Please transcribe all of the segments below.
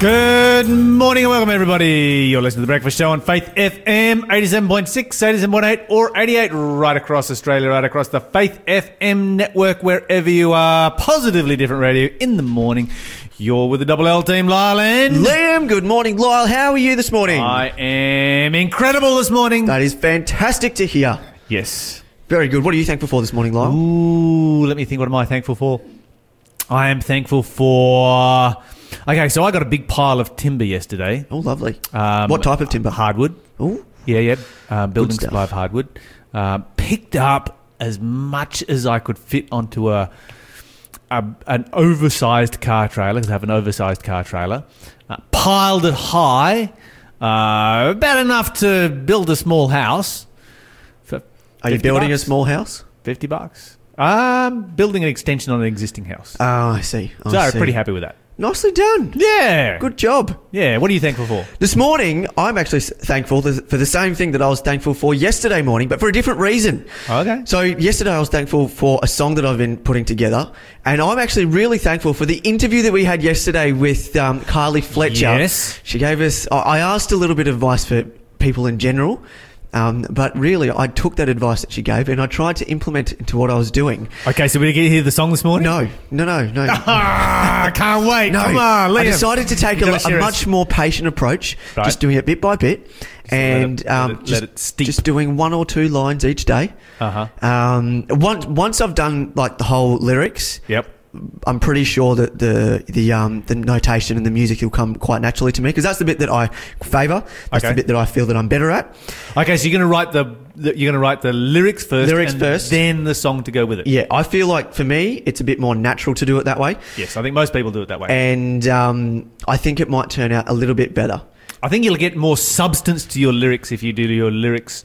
Good morning and welcome, everybody. You're listening to The Breakfast Show on Faith FM 87.6, 87.8, or 88 right across Australia, right across the Faith FM network, wherever you are. Positively different radio in the morning. You're with the Double L team, Lyle and. Liam, good morning. Lyle, how are you this morning? I am incredible this morning. that is fantastic to hear. yes. Very good. What are you thankful for this morning, Lyle? Ooh, let me think. What am I thankful for? I am thankful for. Okay, so I got a big pile of timber yesterday. Oh, lovely. Um, what type of timber? Hardwood. Oh, Yeah, yeah. Uh, building stuff. supply of hardwood. Uh, picked up as much as I could fit onto a, a an oversized car trailer because I have an oversized car trailer. Uh, piled it high, uh, about enough to build a small house. Are you 50 building a small house? Fifty bucks. Um, building an extension on an existing house. Oh, I see. So I so see. pretty happy with that. Nicely done. Yeah. Good job. Yeah. What are you thankful for? This morning, I'm actually thankful for the same thing that I was thankful for yesterday morning, but for a different reason. Okay. So yesterday I was thankful for a song that I've been putting together, and I'm actually really thankful for the interview that we had yesterday with um, Carly Fletcher. Yes. She gave us. I I asked a little bit of advice for people in general, um, but really I took that advice that she gave and I tried to implement it into what I was doing. Okay, so we get to hear the song this morning. No, no, no, no. Ah, I can't wait. No, Come on, Liam. I decided to take a, a much more patient approach, Right. just doing it bit by bit, let and it- let um, it- let just, it steep. just doing one or two lines each day. Uh-huh. Um, once once I've done like the whole lyrics, Yep. I'm pretty sure that the the um, the notation and the music will come quite naturally to me because that's the bit that I favour. That's Okay. the bit that I feel that I'm better at. Okay, so you're gonna write the, the you're gonna write the lyrics first, Lyrics and first. then the song to go with it. Yeah, I feel like for me, it's a bit more natural to do it that way, Yes, I think most people do it that way. and um, I think it might turn out a little bit better. I think you'll get more substance to your lyrics if you do your lyrics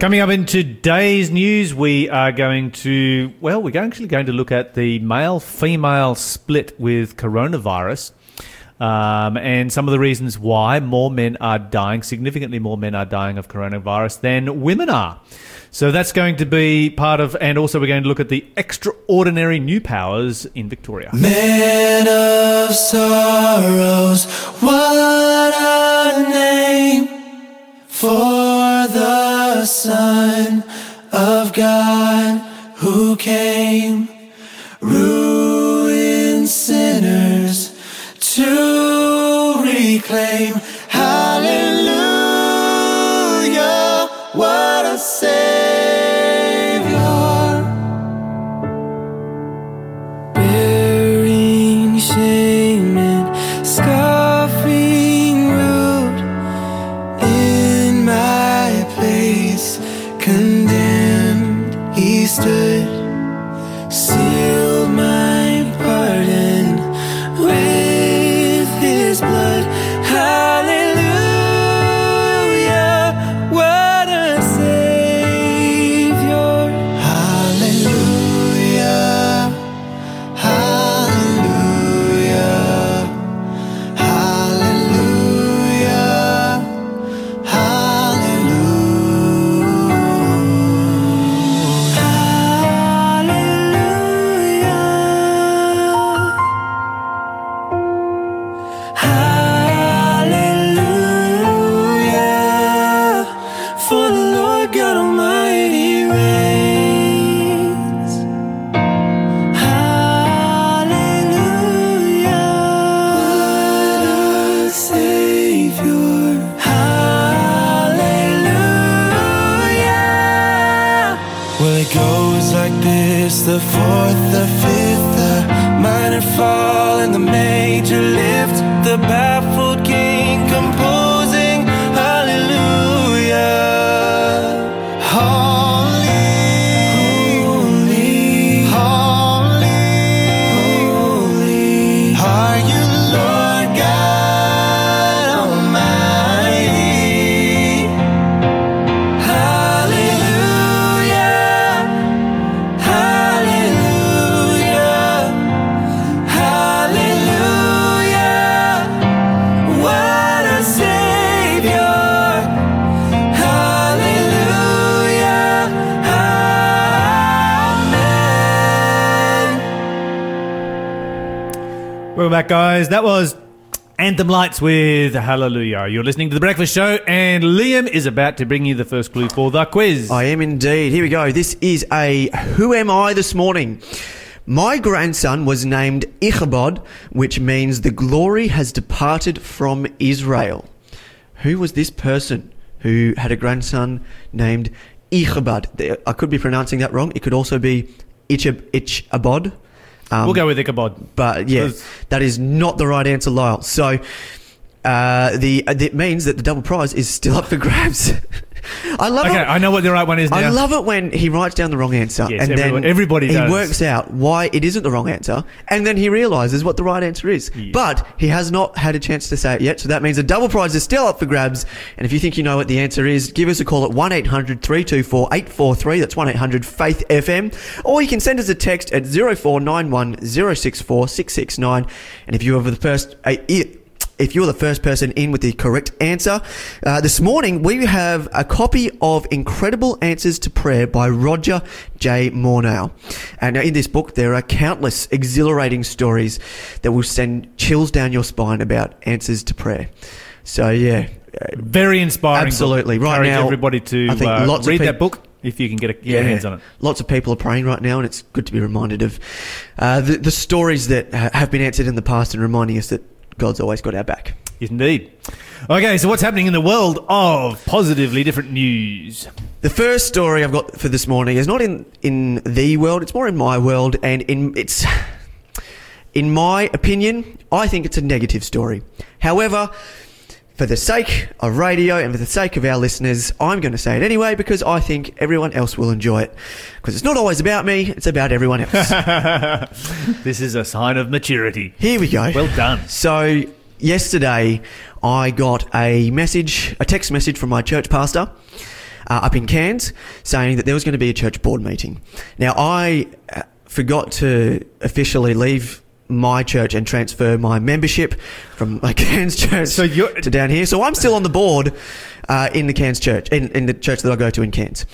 Coming up in today's news, we are going to, well, we're actually going to look at the male female split with coronavirus um, and some of the reasons why more men are dying, significantly more men are dying of coronavirus than women are. So that's going to be part of, and also we're going to look at the extraordinary new powers in Victoria. Man of sorrows, what a name for the Son of God who came, ruin sinners to reclaim. Hallelujah, what a Savior. bearing shame back, guys. That was Anthem Lights with Hallelujah. You're listening to The Breakfast Show, and Liam is about to bring you the first clue for the quiz. I am indeed. Here we go. This is a Who Am I this morning? My grandson was named Ichabod, which means the glory has departed from Israel. Who was this person who had a grandson named Ichabod? I could be pronouncing that wrong. It could also be Ichab- Ichabod. Um, we'll go with Ichabod. but yeah, 'Cause- that is not the right answer, Lyle. So uh, the it means that the double prize is still up for grabs. I love it. Okay, it. I know what the right one is now. I love it when he writes down the wrong answer Yes, and everyone- then everybody he works out why it isn't the wrong answer and then he realizes what the right answer is. Yeah. But he has not had a chance to say it yet, so that means the double prize is still up for grabs. And if you think you know what the answer is, give us a call at 1-800-324-843. That's 1-800 Faith FM, or you can send us a text at 0491 064 669. And if you are the first uh, i- if you're the first person in with the correct answer, uh, this morning we have a copy of Incredible Answers to Prayer by Roger J. Morneau. And in this book, there are countless exhilarating stories that will send chills down your spine about answers to prayer. So, yeah, Very inspiring. Absolutely. Book. Right Encourage now, everybody to I think uh, lots of read that book if you can get, a, get your hands on it. Lots of people are praying right now, and it's good to be reminded of uh, the, the stories that ha- have been answered in the past and reminding us that God's always got our back. Yes, indeed. Okay, so what's happening in the world of positively different news? The first story I've got for this morning is not in in the world; it's more in my world, and in it's. In my opinion, I think it's a negative story. However, for the sake of radio and for the sake of our listeners, I'm going to say it anyway because I think everyone else will enjoy it. Because it's not always about me; it's about everyone else. this is a sign of maturity. Here we go. Well done. So yesterday, I got a message, a text message from my church pastor uh, up in Cairns, saying that there was going to be a church board meeting. Now, I uh, forgot to officially leave my church and transfer my membership from my Cairns church So to down here. So I'm still on the board uh, in the Cairns church, in, in the church that I go to in Cairns.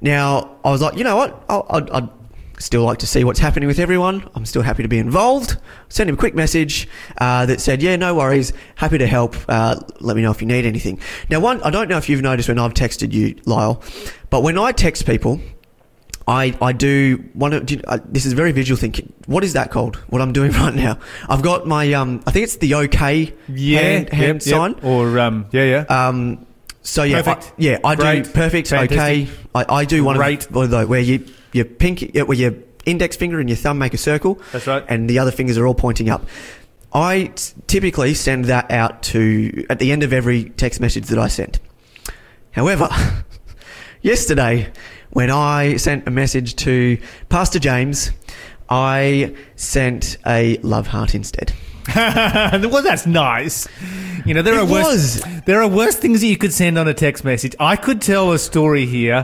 Now, I was like, you know what? I'd, I'd still like to see what's happening with everyone. I'm still happy to be involved. Sent him a quick message uh, that said, yeah, no worries. Happy to help. Uh, let me know if you need anything. Now, one, I don't know if you've noticed when I've texted you, Lyle, but when I text people, I, I do one of do uh, this is very visual thinking. What is that called? What I'm doing right now? I've got my um I think it's the OK Yeah, hand, hand yep, yep. sign. Or um, yeah, yeah. Um, so yeah, Perfect. I, yeah, I Great. do perfect. Fantastic. Okay, I, I do one Great. of one of those where you your pink, where your index finger and your thumb make a circle. That's right. And the other fingers are all pointing up. I t- typically send that out to at the end of every text message that I send. However, yesterday when I sent a message to Pastor James, I sent a love heart instead. well, that's nice. You know, there It are worse. was. There are worse things that you could send on a text message. I could tell a story here,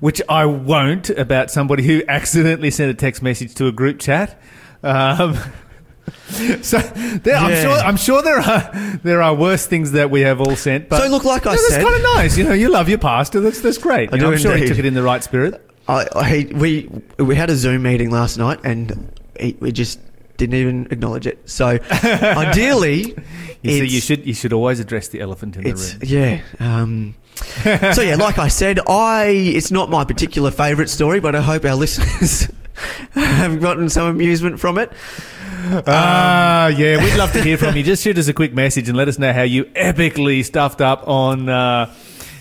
which I won't, about somebody who accidentally sent a text message to a group chat. Um, so there, I'm Yeah. sure. I'm sure there are there are worse things that we have all sent. But So look, like I know, said- that's kind of nice. You know, you love your pastor. That's that's great. I You know, do I'm sure he indeed. took it in the right spirit. I, I we we had a Zoom meeting last night, and he, we just didn't even acknowledge it. So ideally, You see, it's- you should you should always address the elephant in the It's room. yeah. Um, so yeah, like I said, I it's not my particular favourite story, but I hope our listeners have gotten some amusement from it. Ah, yeah, we'd love to hear from you. Just shoot us a quick message and let us know how you epically stuffed up on uh,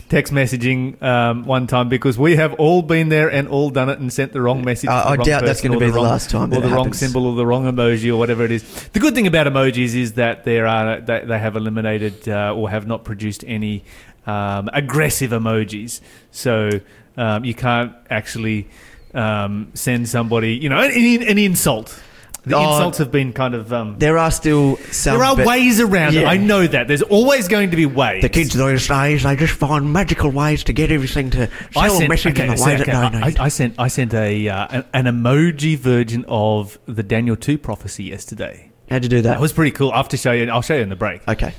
text messaging um, one time because we have all been there and all done it and sent the wrong message. I- to the I wrong doubt that's gonna be the wrong- last time or the wrong symbol or the wrong emoji or whatever it is. The good thing about emojis is that there are they, they have eliminated uh, or have not produced any um, aggressive emojis, so um, you can't actually um, send somebody you know an, an insult. The Oh, insults have been kind of um, There are still some. there are ways around it. Yeah. I know that. There's always going to be ways. The kids these days, they just find magical ways to get everything to I sell a sent, message okay, in a so, way okay, that they I, need. I sent I sent a uh, an, an emoji version of the Daniel two prophecy yesterday. How'd you do that? That was pretty cool. I have to show you. I'll show you in the break. okay.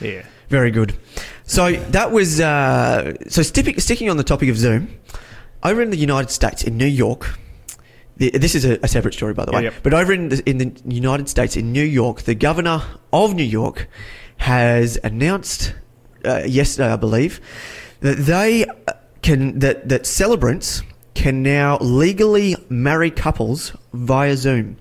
Yeah. Very good. So that was uh, so sticking sticking on the topic of Zoom over in the United States in New York. This is a, a separate story, by the Yeah, way. But over in the, in the United States, in New York, the governor of New York has announced uh, yesterday, I believe, that they uh, can that that celebrants can now legally marry couples via Zoom.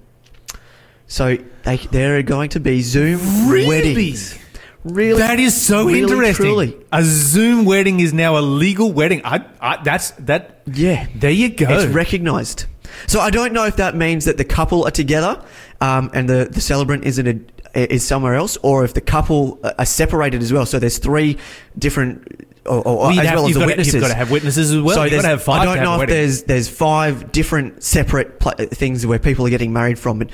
So they they're going to be Zoom Really? weddings. Really, That is so really, interesting. Truly. A Zoom wedding is now a legal wedding. I, I, that's that. Yeah. There you go. It's recognised. So I don't know if that means that the couple are together um, and the, the celebrant is in a, is somewhere else, or if the couple are separated as well. So there's three different, or, or Well, as have- well as the witnesses. You've got to have witnesses as well. so you've got to have five. I don't know if there's there's five different separate pla- things where people are getting married from, but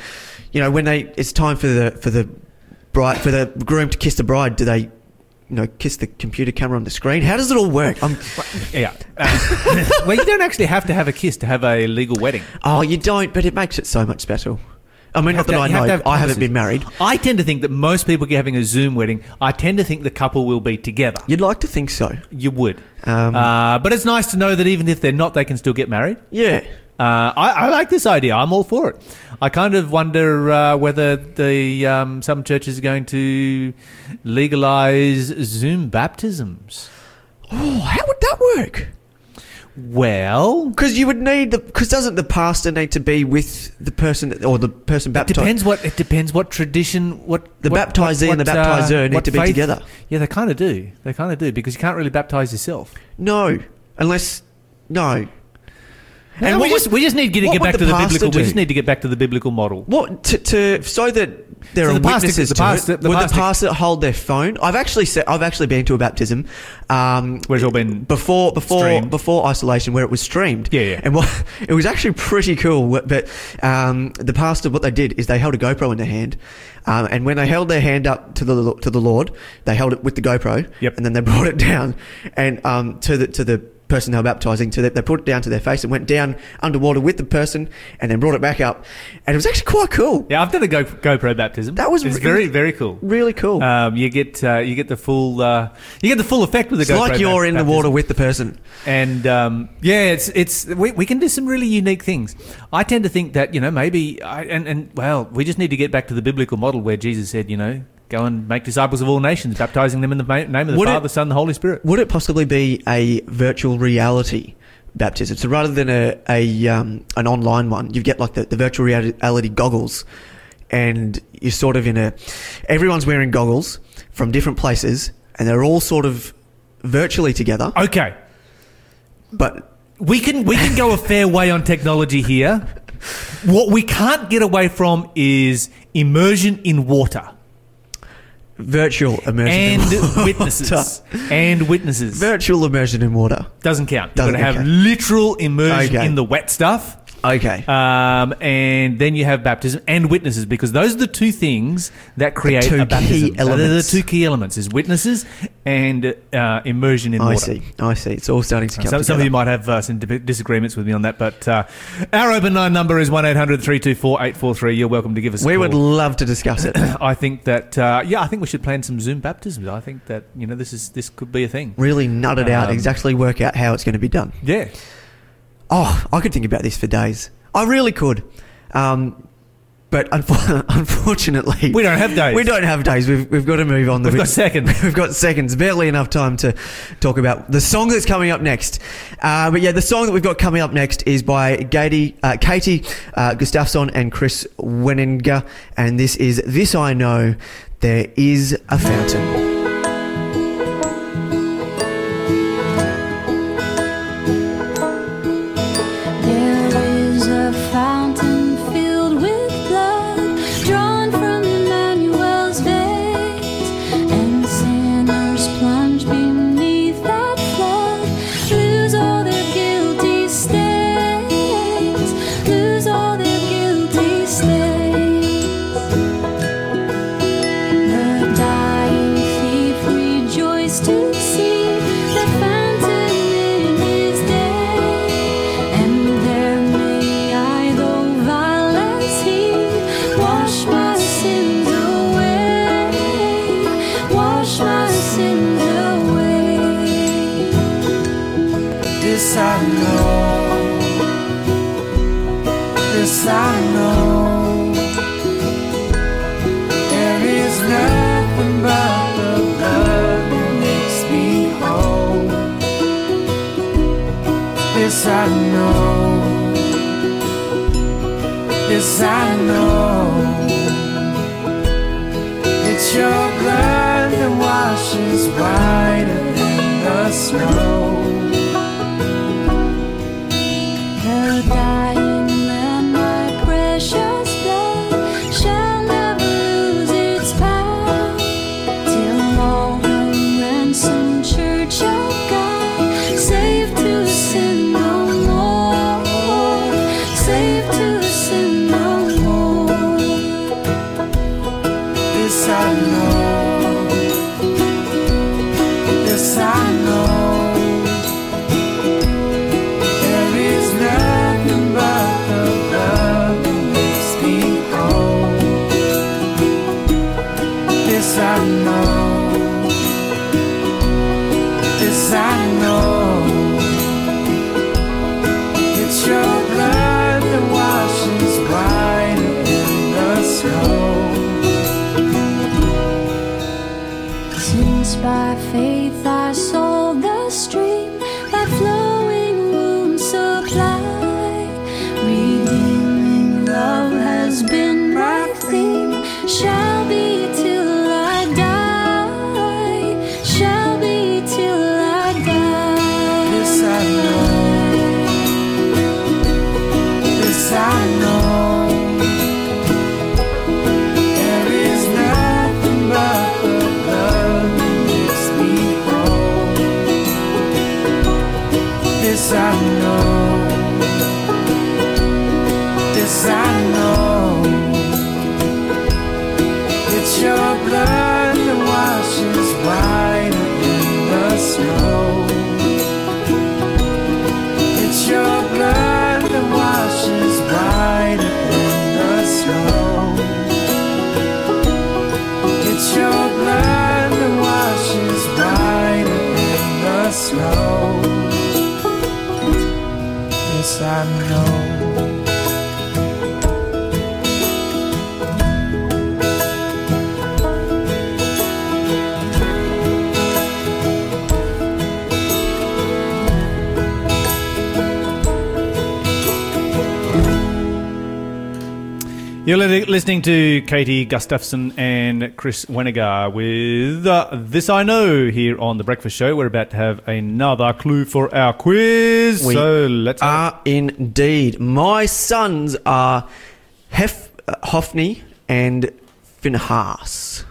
you know when they it's time for the for the bride for the groom to kiss the bride, do they? You know, kiss the computer camera on the screen. How does it all work? I'm, Yeah. Uh, well, you don't actually have to have a kiss to have a legal wedding. oh, you don't, but it makes it so much special. I mean, not have that to- I you have know. to have I haven't been married. I tend to think that most people having a Zoom wedding, I tend to think the couple will be together. You'd like to think so. You would. Um, uh, but it's nice to know that even if they're not, they can still get married. Yeah. Uh, I, I like this idea. I'm all for it. I kind of wonder uh, whether the um, some churches are going to legalize Zoom baptisms. Oh, how would that work? Well, Because you would need the. Because doesn't the pastor need to be with the person or the person it baptized? depends what it depends what tradition what The what- baptizee what- and the uh, baptizer need what to be together. Yeah, they kind of do. They kind of do because you can't really baptize yourself. No, unless no. And And we just we just need to get, get back the to the biblical. We just need to get back to the biblical model. What to, to so that there So are the pastor- witnesses the to pastor- it? the would pastor- the pastor hold their phone? I've actually I've actually been to a baptism, um, Where it's all been before before streamed. before isolation, where it was streamed. Yeah, yeah. And what it was actually pretty cool. But um, the pastor, what they did is they held a GoPro in their hand, um, and when they held their hand up to the to the Lord, they held it with the GoPro. Yep. And then they brought it down, and um, to the to the person they were baptizing to that they put it down to their face and went down underwater with the person and then brought it back up and it was actually quite cool Yeah, I've done a Go, GoPro baptism. That was it's re- very very cool. really cool Um, you get uh, you get the full uh, you get the full effect with the GoPro. it's GoPro. like you're in the water with the person and um, yeah, it's it's we, we can do some really unique things. I tend to think that you know maybe I, and and well, we just need to get back to the biblical model where Jesus said, you know, go and make disciples of all nations, baptizing them in the name of the Would it- Son, and the Holy Spirit. would it possibly be a virtual reality baptism so rather than a, a um, an online one you get like the, the virtual reality goggles and you're sort of in a everyone's wearing goggles from different places and they're all sort of virtually together Okay, but we can we can go a fair way on technology here. What we can't get away from is immersion in water virtual immersion and in water. witnesses and witnesses. virtual immersion in water Doesn't count. You've Doesn't to have literal immersion Okay. in the wet stuff. Okay Um, and then you have baptism and witnesses because those are the two things that create two a baptism. key They're the two key elements: is witnesses and uh, immersion in I water. I see. I see. It's all starting to come Some, together. some of you might have uh, some di- disagreements with me on that, but uh, our open line number is one 843 You're welcome to give us. A we would love to discuss it. I think that uh, yeah, I think we should plan some Zoom baptisms. I think that you know this is this could be a thing. really nut it out. Um, Exactly work out how it's going to be done. Yeah, Oh, I could think about this for days. I really could. Um, but unfor- unfortunately, We don't have days. We don't have days. We've, we've got to move on. We've got seconds. We've got seconds. Barely enough time to talk about the song that's coming up next. Uh, but yeah, the song that we've got coming up next is by Katie, uh, Katie uh, Gustafsson and Chris Weninger. And this is This I Know There Is a Fountain. Know. I know. There is nothing but the blood that makes me whole. This I know. This I know. It's your blood that washes whiter than the snow. Listening to Katie Gustafson and Chris Weniger with uh, This I Know here on The Breakfast Show. We're about to have another clue for our quiz. We so let's. Are indeed. My sons are Hef, uh, Hophni and Phinehas.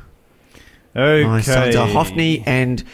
okay. My sons are Hophni and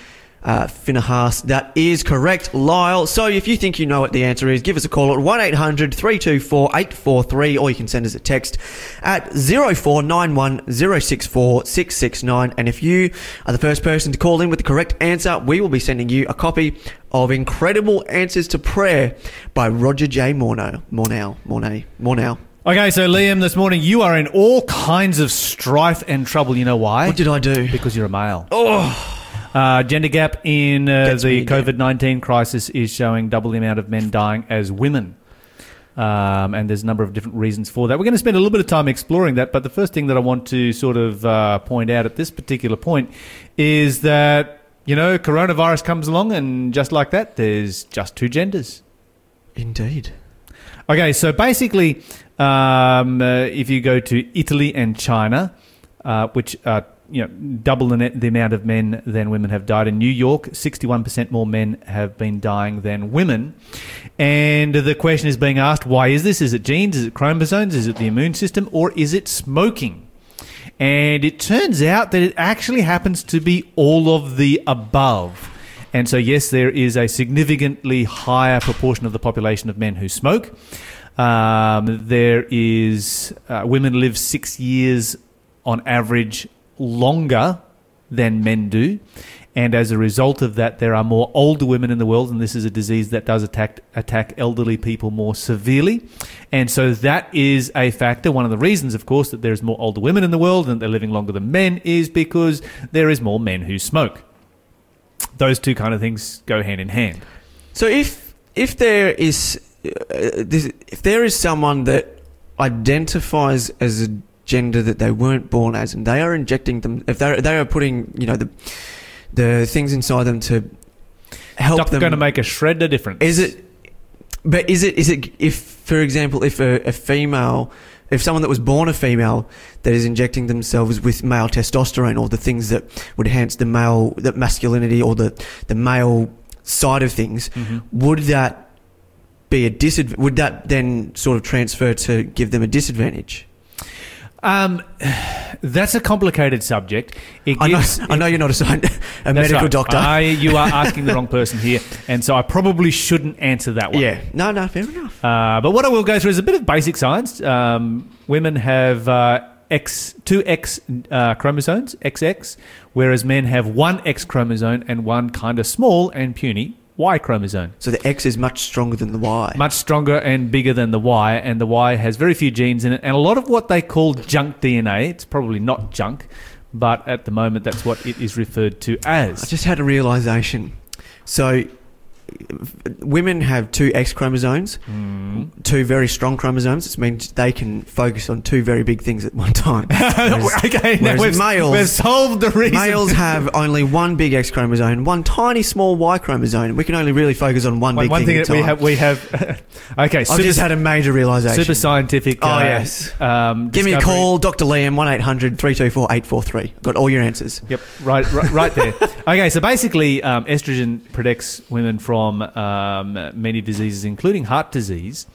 uh, Phinehas. That is correct, Lyle. So if you think you know what the answer is, give us a call at 1 800 324 843 or you can send us a text at 0491 064 669. And if you are the first person to call in with the correct answer, we will be sending you a copy of Incredible Answers to Prayer by Roger J. Morneau. Morneau. Mornay. Morneau. Okay, so Liam, this morning you are in all kinds of strife and trouble. You know why? What did I do? Because you're a male. Oh. Uh, gender gap in uh, the. COVID 19 crisis is showing double the amount of men dying as women. Um, and there's a number of different reasons for that. We're going to spend a little bit of time exploring that. But the first thing that I want to sort of uh, point out at this particular point is that, you know, coronavirus comes along, and just like that, there's just two genders. Indeed. Okay, so basically, um, uh, if you go to Italy and China, uh, which are you know double the, net, the amount of men than women have died in New York, sixty-one percent more men have been dying than women, and the question is being asked: Why is this? Is it genes? Is it chromosomes? Is it the immune system? Or is it smoking? And it turns out that it actually happens to be all of the above. And so, yes, there is a significantly higher proportion of the population of men who smoke. Um, there is uh, women live six years on average longer than men do. And as a result of that, there are more older women in the world, and this is a disease that does attack attack elderly people more severely. And so that is a factor. One of the reasons, of course, that there's more older women in the world and they're living longer than men is because there is more men who smoke. Those two kind of things go hand in hand. So if if there is uh, this, if there is someone that identifies as a gender that they weren't born as, and they are injecting them. If they they are putting you know the the things inside them to help Not them. going to make a shred of difference. Is it? But is it? Is it? If, for example, if a, a female, if someone that was born a female that is injecting themselves with male testosterone or the things that would enhance the male, that masculinity or the the male side of things, Mhm. would that be a disadvantage? Would that then sort of transfer to give them a disadvantage? Um, that's a complicated subject. It I know, gives- I know you're not a, a medical right. doctor. I, you are asking the wrong person here, and so I probably shouldn't answer that one. yeah, no, no, fair enough. Uh, but what I will go through is a bit of basic science. Um, women have uh, X two X uh, chromosomes, XX, whereas men have one X chromosome and one kind of small and puny Y chromosome. So the X is much stronger than the Y. Much stronger and bigger than the Y, and the Y has very few genes in it, and a lot of what they call junk DNA. It's probably not junk, but at the moment that's what it is referred to as. I just had a realization. So, women have two X chromosomes, Mm. two very strong chromosomes. It means they can focus on two very big things at one time. Whereas okay, whereas we've, males- we've solved the reason. males have only one big X chromosome, one tiny small Y chromosome. We can only really focus on one, one, big one thing, thing at that a we time. have. We have. okay, I've super, just had a major realization. super scientific. Oh, uh, yes. Um, Give me a call, Dr. Liam, 1 800 324 843. Got all your answers. Yep, right, right, right there. Okay, so basically, um, estrogen protects women from um, many diseases, including heart disease,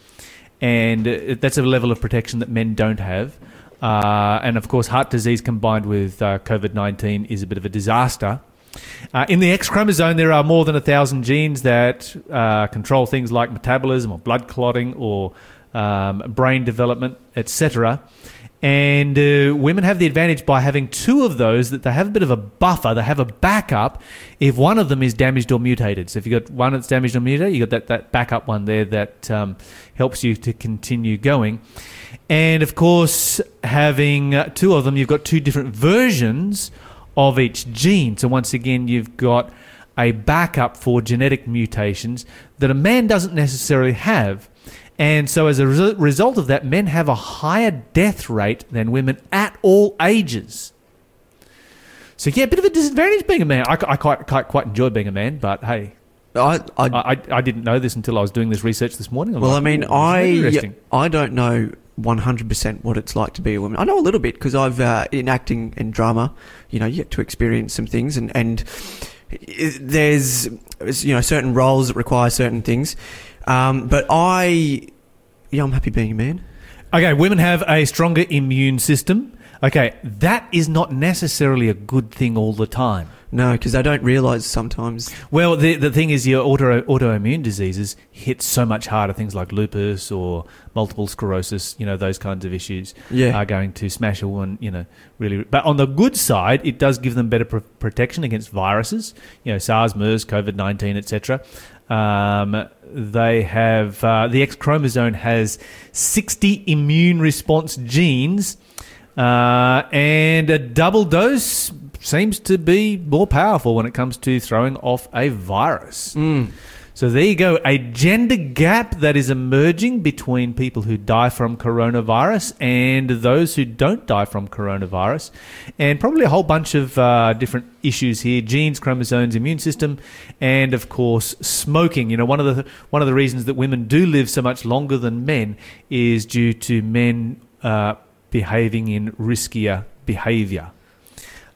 and that's a level of protection that men don't have. Uh, and of course, heart disease combined with uh, COVID 19 is a bit of a disaster. Uh, in the X chromosome, there are more than a thousand genes that uh, control things like metabolism or blood clotting or um, brain development, etc. And uh, women have the advantage by having two of those that they have a bit of a buffer, they have a backup if one of them is damaged or mutated. So if you've got one that's damaged or mutated, you've got that, that backup one there that um, helps you to continue going. And of course, having uh, two of them, you've got two different versions of each gene. So once again, you've got a backup for genetic mutations that a man doesn't necessarily have. And so, as a resu- result of that, men have a higher death rate than women at all ages. So, yeah, a bit of a disadvantage being a man. I, I quite, quite quite enjoy being a man, but hey, I, I, I, I, didn't know this until I was doing this research this morning. I'm Well, like, I mean, "Ooh, this is I. I don't know 100% what it's like to be a woman. I know a little bit because I've uh, in acting and drama, you know, you get to experience some things and and there's you know certain roles that require certain things. Um, but I yeah, I'm happy being a man. Okay, women have a stronger immune system. Okay, that is not necessarily a good thing all the time. No, because they don't realize sometimes. Well, the the thing is, your auto autoimmune diseases hit so much harder. Things like lupus or multiple sclerosis, you know, those kinds of issues Yeah. are going to smash a woman. You know, really. But on the good side, it does give them better pr- protection against viruses. You know, SARS, MERS, COVID nineteen, etc. Um, they have uh, the X chromosome has sixty immune response genes. Uh, and a double dose seems to be more powerful when it comes to throwing off a virus. Mm. So there you go, a gender gap that is emerging between people who die from coronavirus and those who don't die from coronavirus, and probably a whole bunch of uh, different issues here: genes, chromosomes, immune system, and of course smoking. You know, one of the one of the reasons that women do live so much longer than men is due to men uh, behaving in riskier behaviour.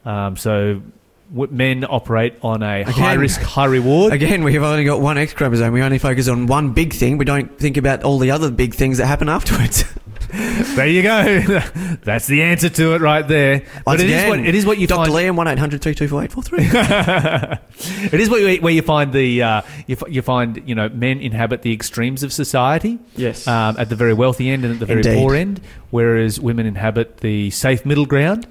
Um, so. Men operate on a high risk, high reward. Again, we have only got one X chromosome. We only focus on one big thing. We don't think about all the other big things that happen afterwards. There you go. That's the answer to it right there. But Once it is again, what it is what you Dr. find. Liam, 1 800 324 843. it is what you, where you find the uh, you, you find you know men inhabit the extremes of society. Yes. Um, at the very wealthy end and at the very Indeed. poor end, whereas women inhabit the safe middle ground.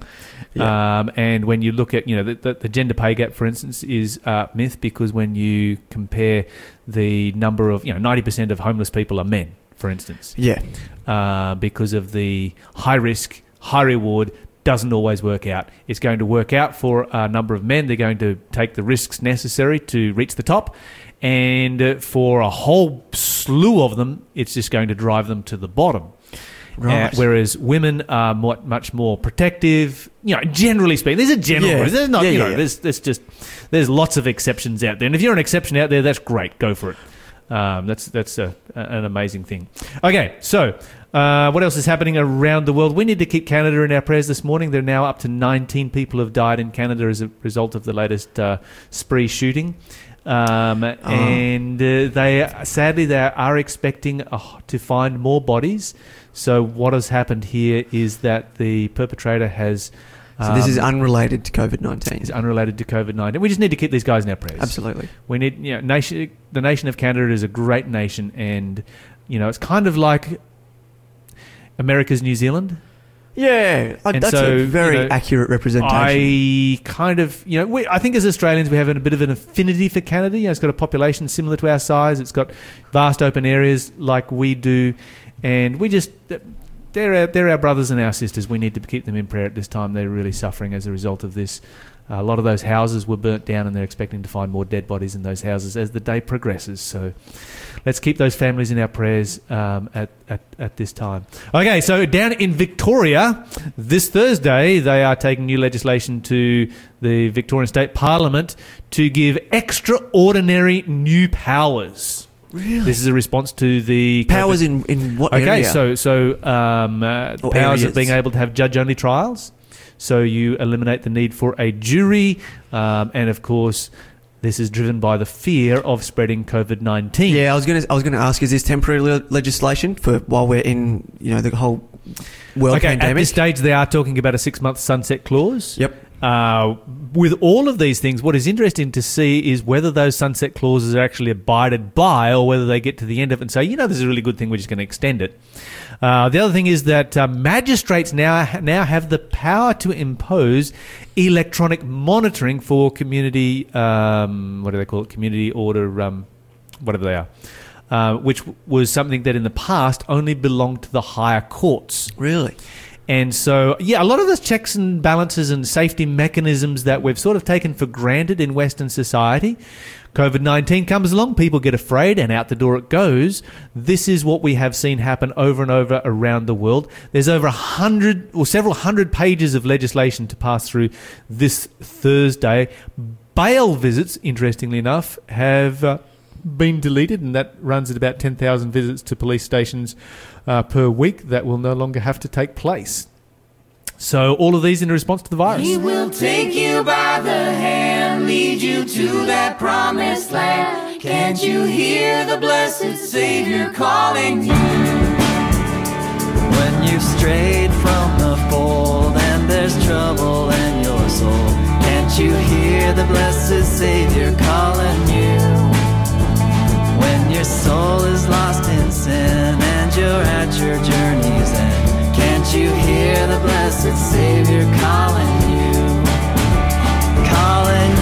Yeah. Um, and when you look at you know the, the, the gender pay gap, for instance, is uh, myth because when you compare the number of you know ninety percent of homeless people are men, for instance. yeah. uh, because of the high risk, high reward doesn't always work out. It's going to work out for a number of men. They're going to take the risks necessary to reach the top. And uh, for a whole slew of them, it's just going to drive them to the bottom. Right. Uh, whereas women are more, much more protective. You know, generally speaking, there's a general. Yeah. There's not. Yeah, you yeah, know, yeah. there's there's just there's lots of exceptions out there, and if you're an exception out there, that's great. Go for it. Um, that's that's a, an amazing thing. Okay, so uh, what else is happening around the world? We need to keep Canada in our prayers this morning. There are now up to 19 people have died in Canada as a result of the latest uh, spree shooting. Um, And uh, they sadly they are expecting uh, to find more bodies. So what has happened here is that the perpetrator has. So this is um, unrelated to COVID nineteen. is unrelated to COVID nineteen. We just need to keep these guys in our prayers. Absolutely. We need, you know, nation. The nation of Canada is a great nation, and you know, it's kind of like America's New Zealand. Yeah, And that's so, a very you know, accurate representation. I kind of, you know, we, I think as Australians we have a bit of an affinity for Canada. You know, it's got a population similar to our size. It's got vast open areas like we do, and we just they're our, they're our brothers and our sisters. We need to keep them in prayer at this time. They're really suffering as a result of this. a lot of those houses were burnt down, and they're expecting to find more dead bodies in those houses as the day progresses. So, let's keep those families in our prayers um, at, at at this time. Okay, so down in Victoria, this Thursday they are taking new legislation to the Victorian State Parliament to give extraordinary new powers. Really This is a response to the powers in in what Okay, area? so so um, uh, powers areas. of being able to have judge-only trials. So you eliminate the need for a jury, um, and of course, this is driven by the fear of spreading COVID nineteen. yeah, I was gonna I was gonna ask: Is this temporary le- legislation for while we're in you know the whole world Okay, at this stage, they are talking about a six-month sunset clause. Yep. Uh, with all of these things, what is interesting to see is whether those sunset clauses are actually abided by, or whether they get to the end of it and say, you know, this is a really good thing, we're just going to extend it. Uh, the other thing is that uh, magistrates now now have the power to impose electronic monitoring for community. Um, what do they call it? Community order. Um, whatever they are. Uh, which was something that in the past only belonged to the higher courts. Really? And so, yeah, a lot of those checks and balances and safety mechanisms that we've sort of taken for granted in Western society. COVID 19 comes along, people get afraid, and out the door it goes. This is what we have seen happen over and over around the world. There's over a hundred or several hundred pages of legislation to pass through this Thursday. Bail visits, interestingly enough, have. Uh, been deleted, and that runs at about 10,000 visits to police stations uh, per week that will no longer have to take place. So, all of these in response to the virus. He will take you by the hand, lead you to that promised land. Can't you hear the blessed Savior calling you? When you've strayed from the fold and there's trouble in your soul, can't you hear the blessed Savior calling you? Soul is lost in sin and you're at your journey's end, can't you hear the blessed Savior calling you? Calling you, Calling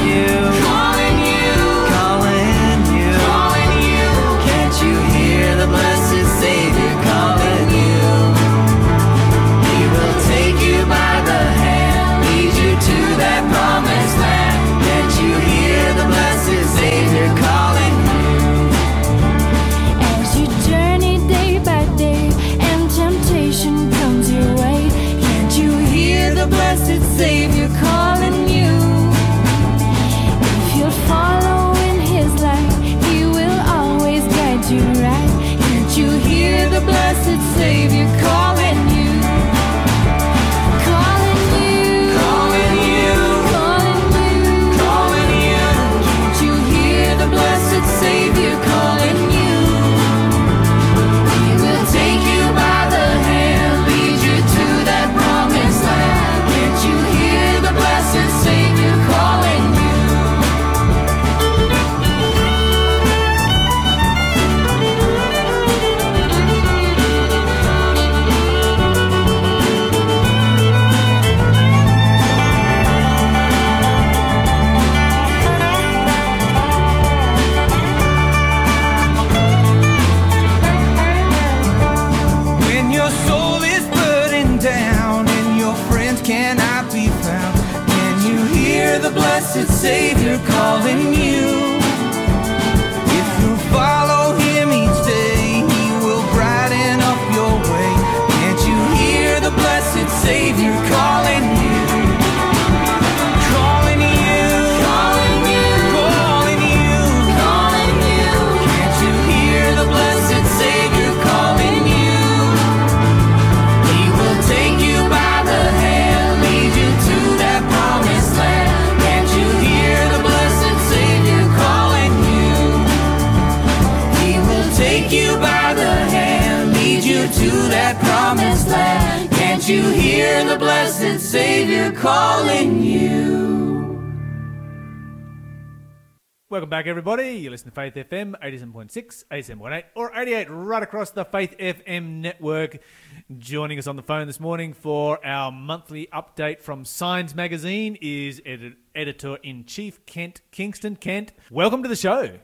Can't you hear the blessed Savior calling you? Welcome back, everybody. You listen to Faith FM 87.6, 87.8, or 88 right across the Faith FM network. Joining us on the phone this morning for our monthly update from Signs Magazine is edi- editor in chief Kent Kingston. Kent, welcome to the show.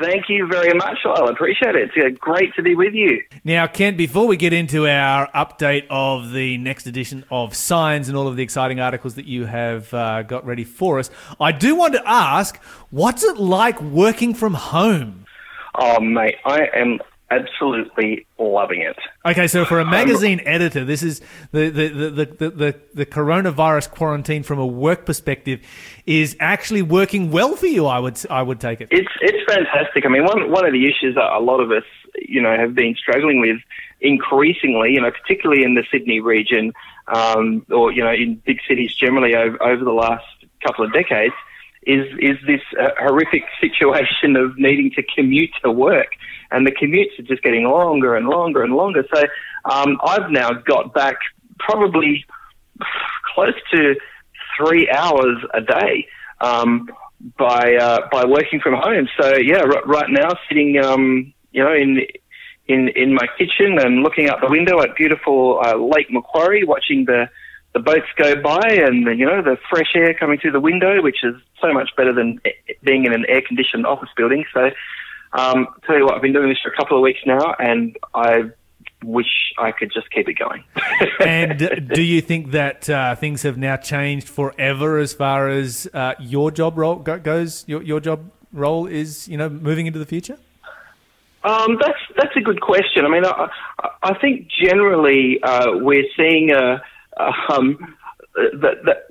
Thank you very much. I appreciate it. It's uh, great to be with you. Now, Kent, before we get into our update of the next edition of Signs and all of the exciting articles that you have uh, got ready for us, I do want to ask what's it like working from home? Oh, mate, I am absolutely loving it. Okay, so for a magazine editor, this is the the, the, the, the, the, the coronavirus quarantine from a work perspective is actually working well for you. I would I would take it. It's it's fantastic. I mean, one one of the issues that a lot of us, you know, have been struggling with increasingly, you know, particularly in the Sydney region, um, or you know, in big cities generally over, over the last couple of decades, is is this uh, horrific situation of needing to commute to work, and the commutes are just getting longer and longer and longer. So um, I've now got back probably close to three hours a day um, by uh, by working from home. So yeah, r- right now sitting um, you know in in in my kitchen and looking out the window at beautiful uh, Lake Macquarie, watching the the boats go by and you know the fresh air coming through the window, which is so much better than being in an air conditioned office building. So, um, tell you what, I've been doing this for a couple of weeks now, and I wish I could just keep it going. and do you think that uh, things have now changed forever as far as uh, your job role go- goes? Your your job role is you know moving into the future. Um, that's that's a good question. I mean, I, I think generally uh, we're seeing a, um, that, that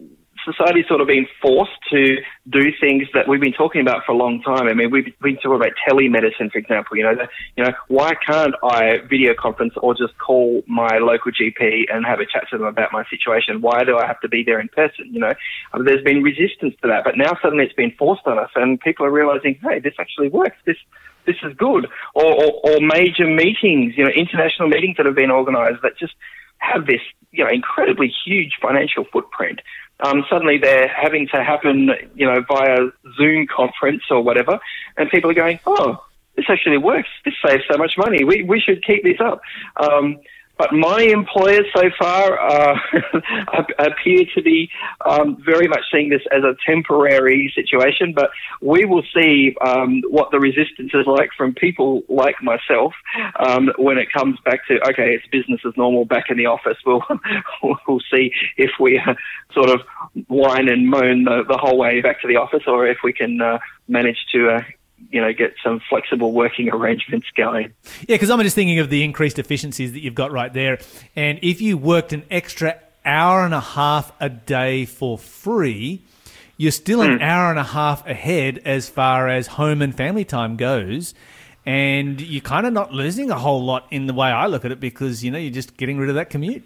society's sort of been forced to do things that we've been talking about for a long time. I mean, we've been talking about telemedicine, for example. You know, the, you know, why can't I video conference or just call my local GP and have a chat to them about my situation? Why do I have to be there in person? You know, um, there's been resistance to that, but now suddenly it's been forced on us, and people are realizing, hey, this actually works. This this is good. Or, or, or major meetings, you know, international meetings that have been organised that just have this, you know, incredibly huge financial footprint. Um, suddenly they're having to happen, you know, via Zoom conference or whatever, and people are going, oh, this actually works. This saves so much money. We we should keep this up. Um, but my employers so far uh, appear to be um, very much seeing this as a temporary situation. But we will see um, what the resistance is like from people like myself um, when it comes back to okay, it's business as normal back in the office. We'll we'll see if we uh, sort of whine and moan the, the whole way back to the office, or if we can uh, manage to uh, you know, get some flexible working arrangements going. Yeah, because I'm just thinking of the increased efficiencies that you've got right there. And if you worked an extra hour and a half a day for free, you're still an hmm. hour and a half ahead as far as home and family time goes. And you're kind of not losing a whole lot in the way I look at it because, you know, you're just getting rid of that commute.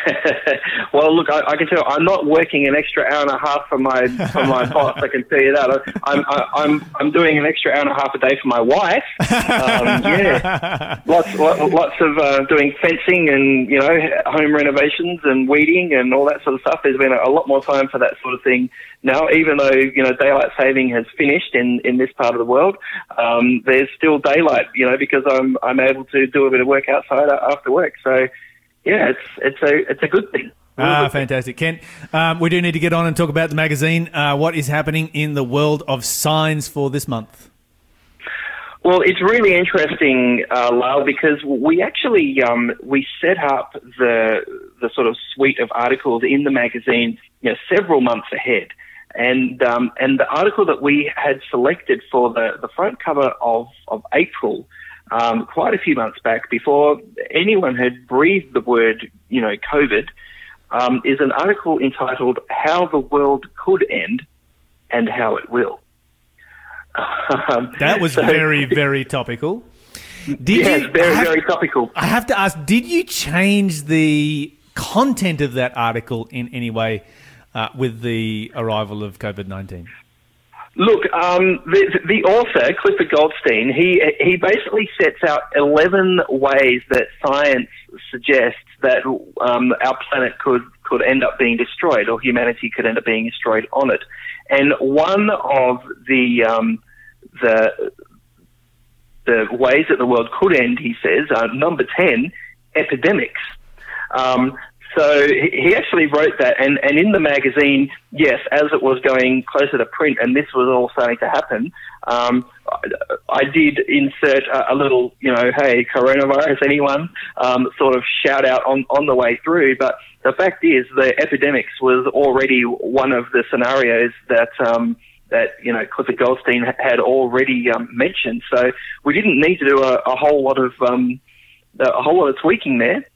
well, look, I, I can tell you, I'm not working an extra hour and a half for my for my boss. I can tell you that. I, I'm I, I'm I'm doing an extra hour and a half a day for my wife. Um, yeah, lots lo- lots of uh, doing fencing and you know home renovations and weeding and all that sort of stuff. There's been a, a lot more time for that sort of thing now. Even though you know daylight saving has finished in in this part of the world, um, there's still daylight. You know because I'm I'm able to do a bit of work outside after work. So yeah, it's it's a it's a good thing. Ah, fantastic. Kent. um, we do need to get on and talk about the magazine. Uh, what is happening in the world of signs for this month? Well, it's really interesting, uh, Lyle, because we actually um, we set up the the sort of suite of articles in the magazine, you know, several months ahead, and um, and the article that we had selected for the the front cover of of April. Um, quite a few months back, before anyone had breathed the word, you know, COVID, um, is an article entitled "How the World Could End and How It Will." Um, That was so- very, very topical. Did yes, you, very, have- very topical. I have to ask, did you change the content of that article in any way uh, with the arrival of COVID 19? Look, um, the, the author Clifford Goldstein, he he basically sets out eleven ways that science suggests that um, our planet could could end up being destroyed, or humanity could end up being destroyed on it. And one of the um, the the ways that the world could end, he says, uh, number ten, epidemics. Um, so he actually wrote that, and, and in the magazine, yes, as it was going closer to print, and this was all starting to happen, um, I, I did insert a, a little, you know, hey, coronavirus, anyone, um, sort of shout out on, on the way through. But the fact is, the epidemics was already one of the scenarios that. Um, that you know Clifford Goldstein had already um, mentioned, so we didn't need to do a, a whole lot of um, a whole lot of tweaking there.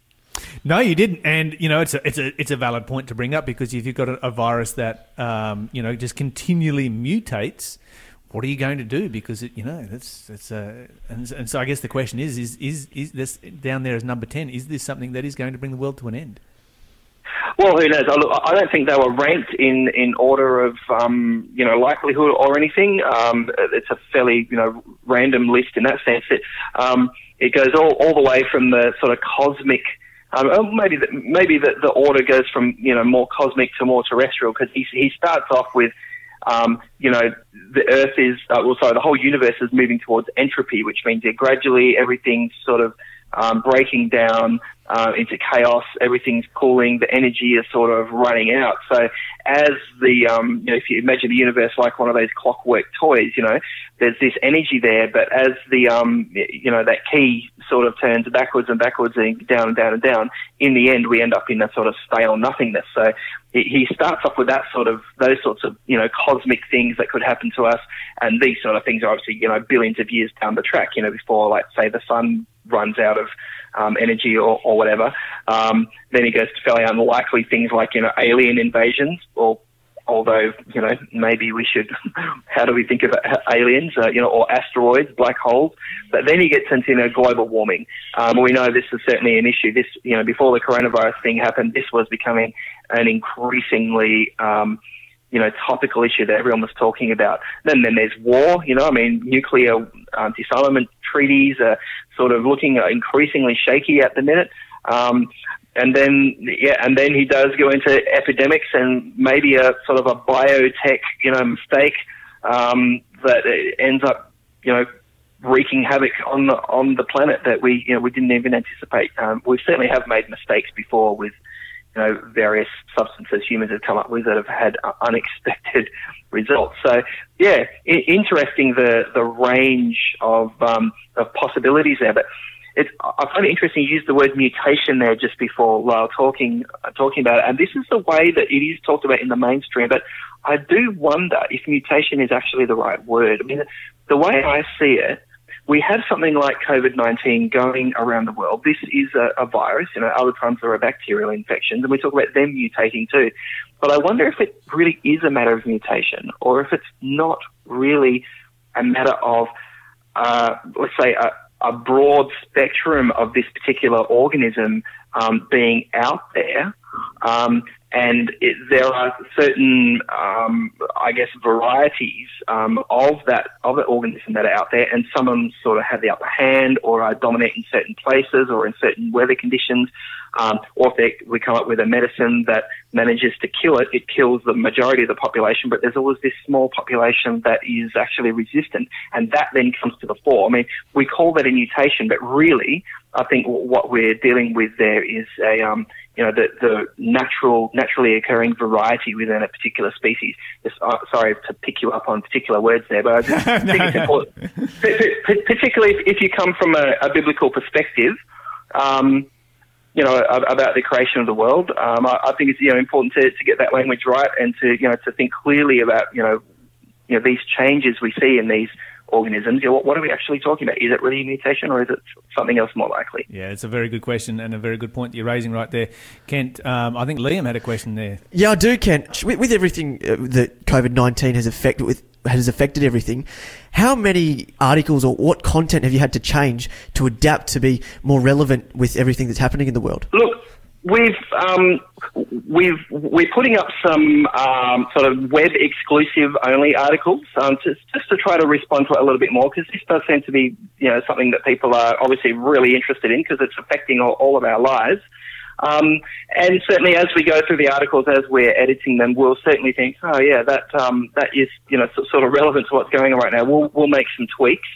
No, you didn't, and you know it's a it's a it's a valid point to bring up because if you've got a, a virus that um, you know just continually mutates, what are you going to do? Because it, you know that's that's uh, and, and so I guess the question is is is is this down there as number ten? Is this something that is going to bring the world to an end? Well, who knows? I, look, I don't think they were ranked in, in order of um, you know likelihood or anything. Um, it's a fairly you know random list in that sense. It um, it goes all, all the way from the sort of cosmic. Um, oh, maybe the, maybe the, the order goes from you know more cosmic to more terrestrial because he he starts off with um, you know the Earth is uh, well sorry the whole universe is moving towards entropy, which means that gradually everything's sort of um, breaking down uh, into chaos. Everything's cooling. The energy is sort of running out. So as the, um, you know, if you imagine the universe like one of those clockwork toys, you know, there's this energy there, but as the, um, you know, that key sort of turns backwards and backwards and down and down and down, in the end we end up in that sort of stale nothingness. So he, starts off with that sort of, those sorts of, you know, cosmic things that could happen to us. And these sort of things are obviously, you know, billions of years down the track, you know, before, like, say, the sun runs out of um, energy or, or whatever. Um, then he goes to fairly unlikely things like you know alien invasions, or although you know maybe we should. how do we think of aliens? Uh, you know, or asteroids, black holes. But then he gets into you know, global warming. Um, we know this is certainly an issue. This you know before the coronavirus thing happened, this was becoming an increasingly um, you know, topical issue that everyone was talking about. Then, then there's war. You know, I mean, nuclear um, disarmament treaties are sort of looking increasingly shaky at the minute. Um, and then, yeah, and then he does go into epidemics and maybe a sort of a biotech, you know, mistake um, that ends up, you know, wreaking havoc on the on the planet that we, you know, we didn't even anticipate. Um, we certainly have made mistakes before with you know, various substances humans have come up with that have had unexpected results. So, yeah, I- interesting the the range of um, of possibilities there. But it's, I find it interesting you used the word mutation there just before while talking uh, talking about it, and this is the way that it is talked about in the mainstream. But I do wonder if mutation is actually the right word. I mean, the way I see it we have something like COVID-19 going around the world. This is a, a, virus, you know, other times there are bacterial infections and we talk about them mutating too. But I wonder if it really is a matter of mutation or if it's not really a matter of, uh, let's say, a, a, broad spectrum of this particular organism um, being out there. Um, and it, there are certain, um, I guess, varieties um, of that of the organism that are out there, and some of them sort of have the upper hand, or are dominant in certain places, or in certain weather conditions, um, or if they, we come up with a medicine that manages to kill it, it kills the majority of the population, but there's always this small population that is actually resistant, and that then comes to the fore. I mean, we call that a mutation, but really, I think what we're dealing with there is a um, you know, the, the natural, naturally occurring variety within a particular species. Just, uh, sorry to pick you up on particular words there, but I just no, think it's important, particularly if, if, you come from a, a biblical perspective. Um, you know, about the creation of the world. Um, I, I, think it's you know important to, to get that language right and to you know to think clearly about you know you know these changes we see in these organisms. You know, what, what, are we actually talking about? Is it really a mutation or is it something else more likely? Yeah, it's a very good question and a very good point that you're raising right there. Kent, um, I think Liam had a question there. Yeah, I do, Kent. With, with everything uh, that COVID 19 has affected with has affected everything. How many articles or what content have you had to change to adapt to be more relevant with everything that's happening in the world? Look, we've um, we've we're putting up some um, sort of web exclusive only articles um, just just to try to respond to it a little bit more because this does seem to be you know something that people are obviously really interested in because it's affecting all, all of our lives. Um, and certainly, as we go through the articles, as we're editing them, we'll certainly think, oh yeah, that um, that is you know sort of relevant to what's going on right now. We'll we'll make some tweaks.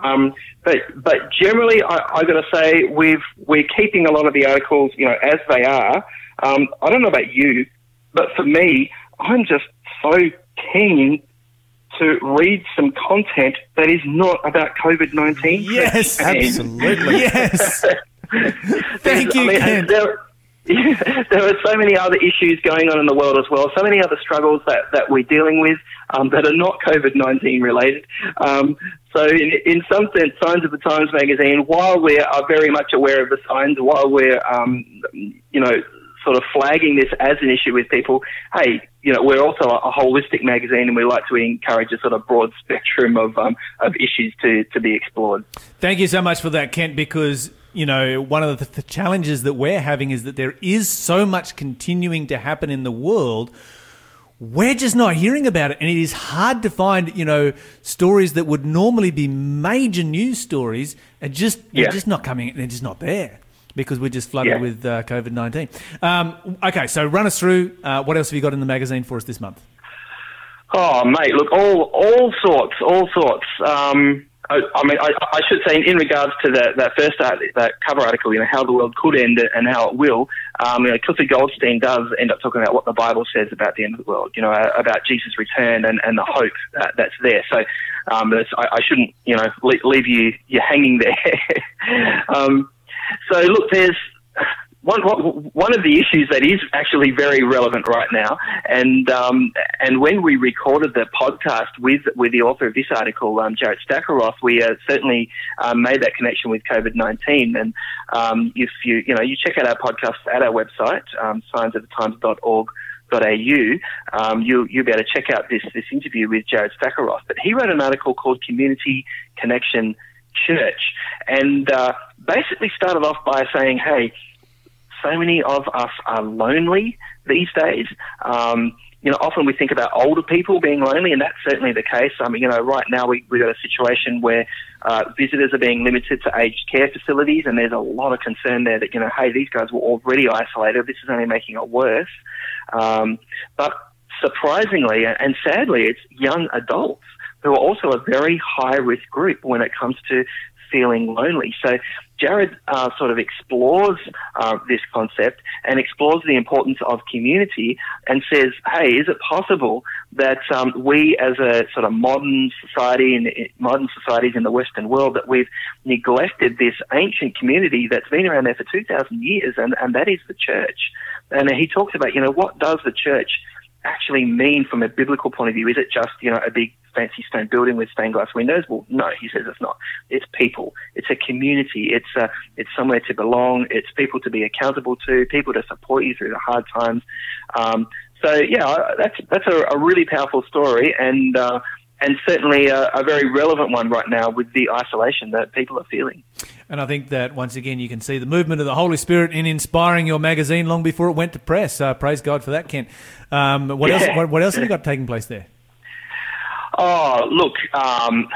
Um, but but generally, I, I got to say we've we're keeping a lot of the articles, you know, as they are. Um, I don't know about you, but for me, I'm just so keen to read some content that is not about COVID nineteen. Yes, absolutely. yes. Thank you, I mean, Ken. There, are so many other issues going on in the world as well, so many other struggles that, that we're dealing with um, that are not COVID 19 related. Um, so, in, in some sense, Signs of the Times magazine, while we are very much aware of the signs, while we're, um, you know, sort of flagging this as an issue with people, hey, you know, we're also a, holistic magazine and we like to encourage a sort of broad spectrum of, um, of issues to, to be explored. Thank you so much for that, Kent, because, you know, one of the, the challenges that we're having is that there is so much continuing to happen in the world. We're just not hearing about it. And it is hard to find, you know, stories that would normally be major news stories are just, they're Yeah. just not coming, they're just not there because we're just flooded Yeah. with uh, COVID 19. Um, okay, so run us through. Uh, what else have you got in the magazine for us this month? Oh, mate, look, all all sorts, all sorts. Um, I, I mean, I, I should say, in regards to that, that first art, that cover article, you know, how the world could end and how it will. Um, you know, Clifford Goldstein does end up talking about what the Bible says about the end of the world. You know, uh, about Jesus' return and, and the hope that, that's there. So, um, that's, I, I shouldn't, you know, leave, leave you you hanging there. um, so, look, there's one, one of the issues that is actually very relevant right now, and um, and when we recorded the podcast with with the author of this article, um, Jared Stackelroth, we uh, certainly um, made that connection with COVID nineteen. And um, if you you know you check out our podcast at our website, um, signsofthetimes.org au, um, you, you'll be able to check out this, this interview with Jared Stackelroth. But he wrote an article called Community Connection Church and uh, basically started off by saying, hey, so many of us are lonely these days. Um, you know, often we think about older people being lonely, and that's certainly the case. I mean, you know, right now we, we've got a situation where uh, visitors are being limited to aged care facilities, and there's a lot of concern there that, you know, hey, these guys were already isolated. This is only making it worse. Um, but surprisingly and sadly, it's young adults who are also a very high risk group when it comes to feeling lonely. So Jared uh, sort of explores uh, this concept and explores the importance of community and says, hey, is it possible that um, we as a sort of modern society and modern societies in the Western world that we've neglected this ancient community that's been around there for 2,000 years and, and that is the church. And he talks about, you know, what does the church actually mean from a biblical point of view? Is it just, you know, a big fancy stone building with stained glass windows? Well, no, he says it's not. It's people. It's a community. It's a, it's somewhere to belong. It's people to be accountable to, people to support you through the hard times. Um, so yeah, that's that's a, a really powerful story, and uh, and certainly a, a very relevant one right now with the isolation that people are feeling. And I think that once again you can see the movement of the Holy Spirit in inspiring your magazine long before it went to press. Uh, praise God for that, Kent. Um, what else? What, what else have you got taking place there? Oh, look, um,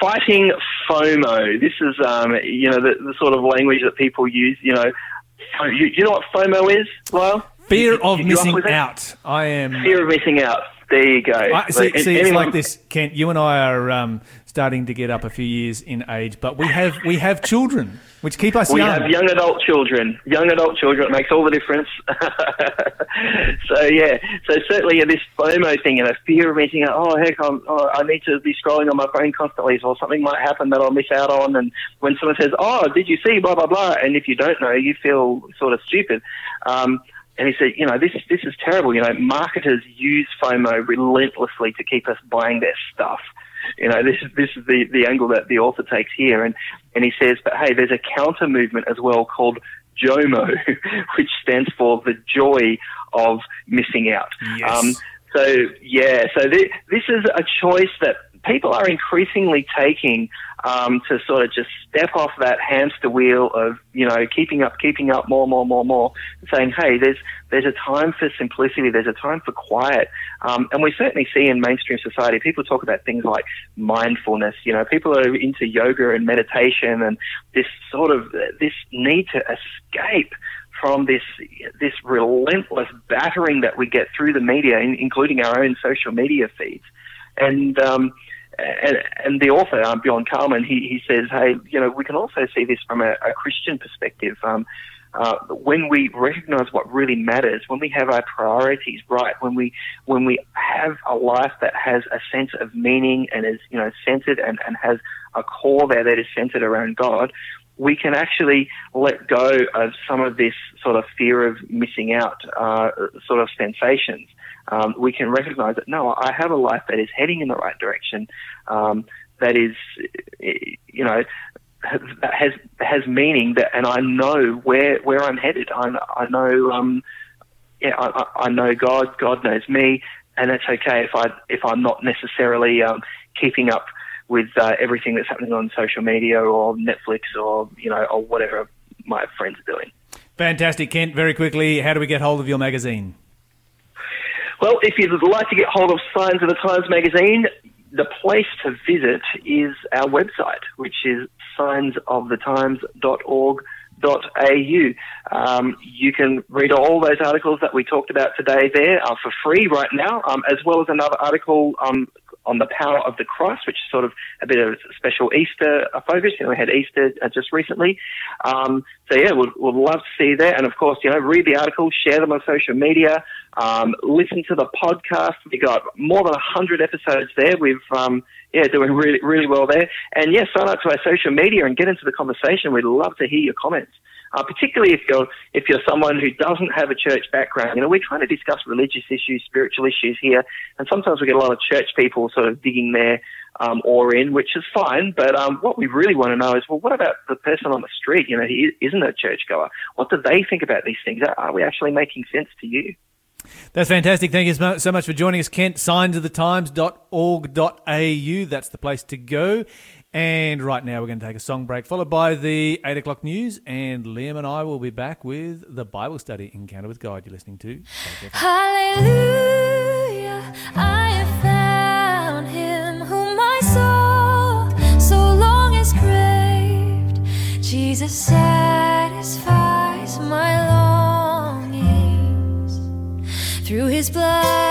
fighting FOMO. This is, um, you know, the, the sort of language that people use. You know, you, you know what FOMO is, Lyle? Fear You- of you- missing out. I am. Fear of missing out. There you go. I, see, see it's like this, Kent. You and I are um, starting to get up a few years in age, but we have we have children, which keep us We young. have young adult children. Young adult children. It makes all the difference. so yeah. So certainly this FOMO thing and a fear of missing out. Oh heck, I'm, oh, I need to be scrolling on my phone constantly, or something might happen that I'll miss out on. And when someone says, "Oh, did you see?" blah blah blah, and if you don't know, you feel sort of stupid. Um, and he said, you know, this this is terrible. You know, marketers use FOMO relentlessly to keep us buying their stuff. You know, this is this is the, the angle that the author takes here, and and he says, but hey, there's a counter movement as well called JOMO, which stands for the joy of missing out. Yes. Um, so yeah, so thi- this is a choice that people are increasingly taking um, to sort of just step off that hamster wheel of you know keeping up, keeping up, more, more, more, more, saying, hey, there's there's a time for simplicity, there's a time for quiet, um, and we certainly see in mainstream society people talk about things like mindfulness. You know, people are into yoga and meditation and this sort of this need to escape from this this relentless battering that we get through the media, in, including our own social media feeds, and. Um, and, and the author, um, Bjorn Karlman, he, he says, hey, you know, we can also see this from a, a Christian perspective. Um, uh, when we recognize what really matters, when we have our priorities right, when we when we have a life that has a sense of meaning and is you know centered and, and has a core there that is centered around God, we can actually let go of some of this sort of fear of missing out uh, sort of sensations. Um, we can recognize that no, I have a life that is heading in the right direction, um, that is, you know, has has meaning that, and I know where where I'm headed. I, I know, um, yeah, I, I know God. God knows me, and that's okay if I if I'm not necessarily um, keeping up with uh, everything that's happening on social media or Netflix or you know or whatever my friends are doing. Fantastic, Kent. Very quickly, how do we get hold of your magazine? Well, if you'd like to get hold of Signs of the Times magazine, the place to visit is our website, which is signsofthetimes.org.au. Um, you can read all those articles that we talked about today there uh, for free right now, um, as well as another article um, on the power of the cross, which is sort of a bit of a special Easter focus. You know, we had Easter uh, just recently. Um, so yeah, we'd, we'd love to see you there. And of course, you know, read the articles, share them on social media, um, listen to the podcast. We've got more than hundred episodes there. We've, um, yeah, doing really, really well there. And yeah, sign up to our social media and get into the conversation. We'd love to hear your comments uh, particularly if you're if you're someone who doesn't have a church background. You know, we're trying to discuss religious issues, spiritual issues here, and sometimes we get a lot of church people sort of digging their um, oar in, which is fine. But um, what we really want to know is, well, what about the person on the street? You know, he isn't a churchgoer. What do they think about these things? Are we actually making sense to you? That's fantastic. Thank you so much for joining us, Kent. Signs of the Signsofthetimes.org.au. That's the place to go. And right now, we're going to take a song break, followed by the 8 o'clock news. And Liam and I will be back with the Bible study Encounter with God. You're listening to. Hallelujah, I have found him whom my soul so long has craved. Jesus satisfies my longings. Through his blood,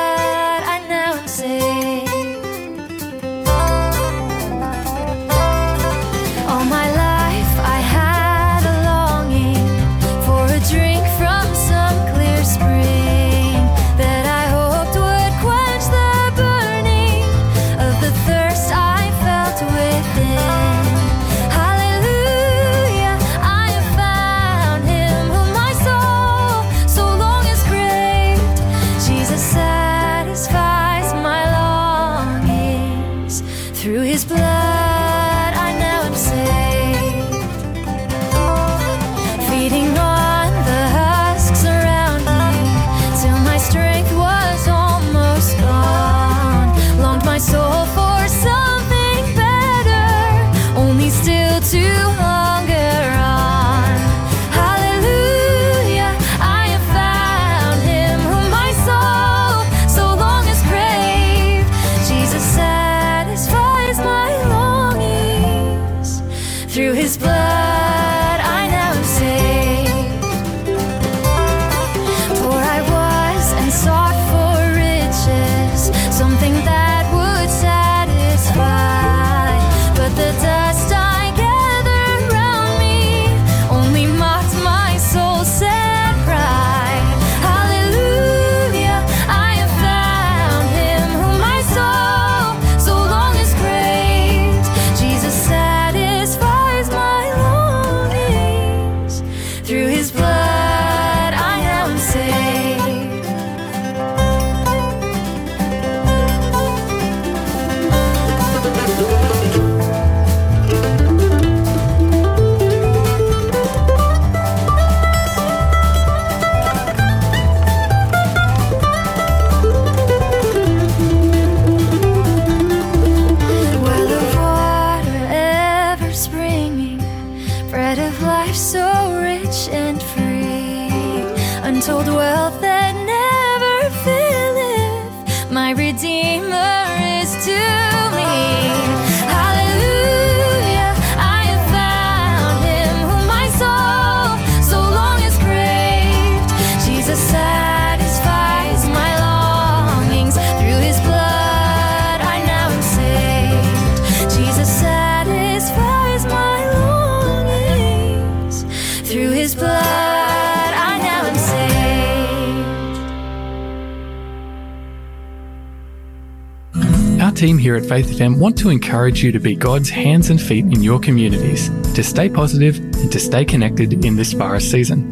Our team here at Faith FM want to encourage you to be God's hands and feet in your communities, to stay positive and to stay connected in this virus season.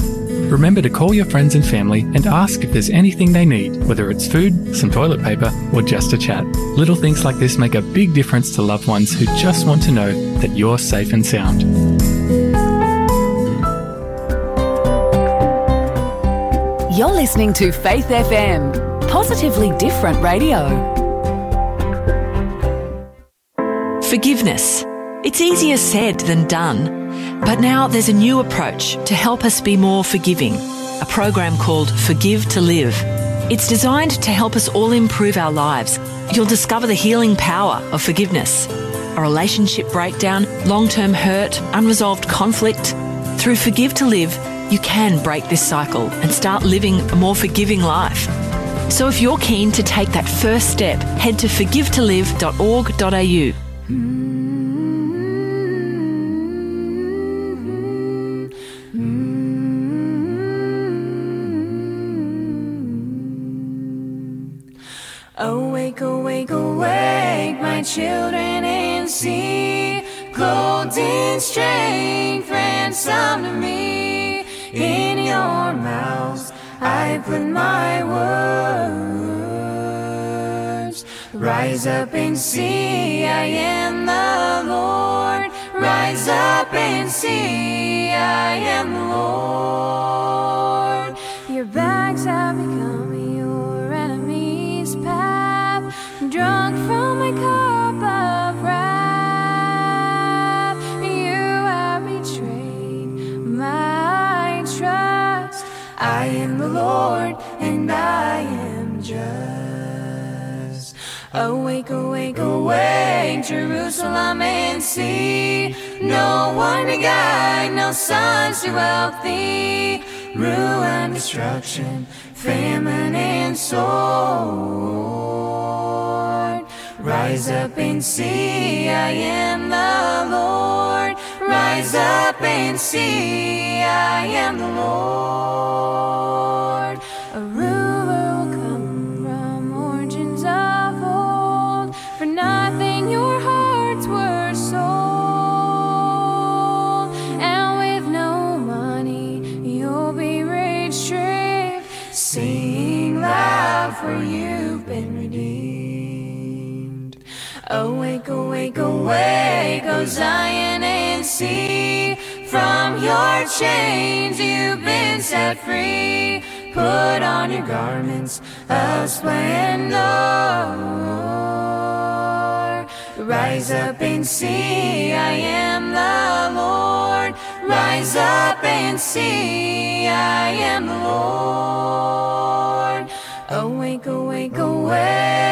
Remember to call your friends and family and ask if there's anything they need, whether it's food, some toilet paper, or just a chat. Little things like this make a big difference to loved ones who just want to know that you're safe and sound. You're listening to Faith FM, positively different radio. Forgiveness. It's easier said than done. But now there's a new approach to help us be more forgiving. A program called Forgive to Live. It's designed to help us all improve our lives. You'll discover the healing power of forgiveness. A relationship breakdown, long term hurt, unresolved conflict. Through Forgive to Live, you can break this cycle and start living a more forgiving life. So if you're keen to take that first step, head to forgivetolive.org.au. Mm-hmm. Awake, awake, awake, my children, and see golden strength ransom to me. In your mouths I put my words. Rise up and see, I am the Lord. Rise up and see, I am the Lord. Your bags have become Jerusalem and see. No one to guide, no sons to help thee. Ruin, destruction, famine, and sword. Rise up and see, I am the Lord. Rise up and see, I am the Lord. Awake, O Zion, and see. From your chains you've been set free. Put on your garments of splendor. Rise up and see, I am the Lord. Rise up and see, I am the Lord. Awake, awake, awake.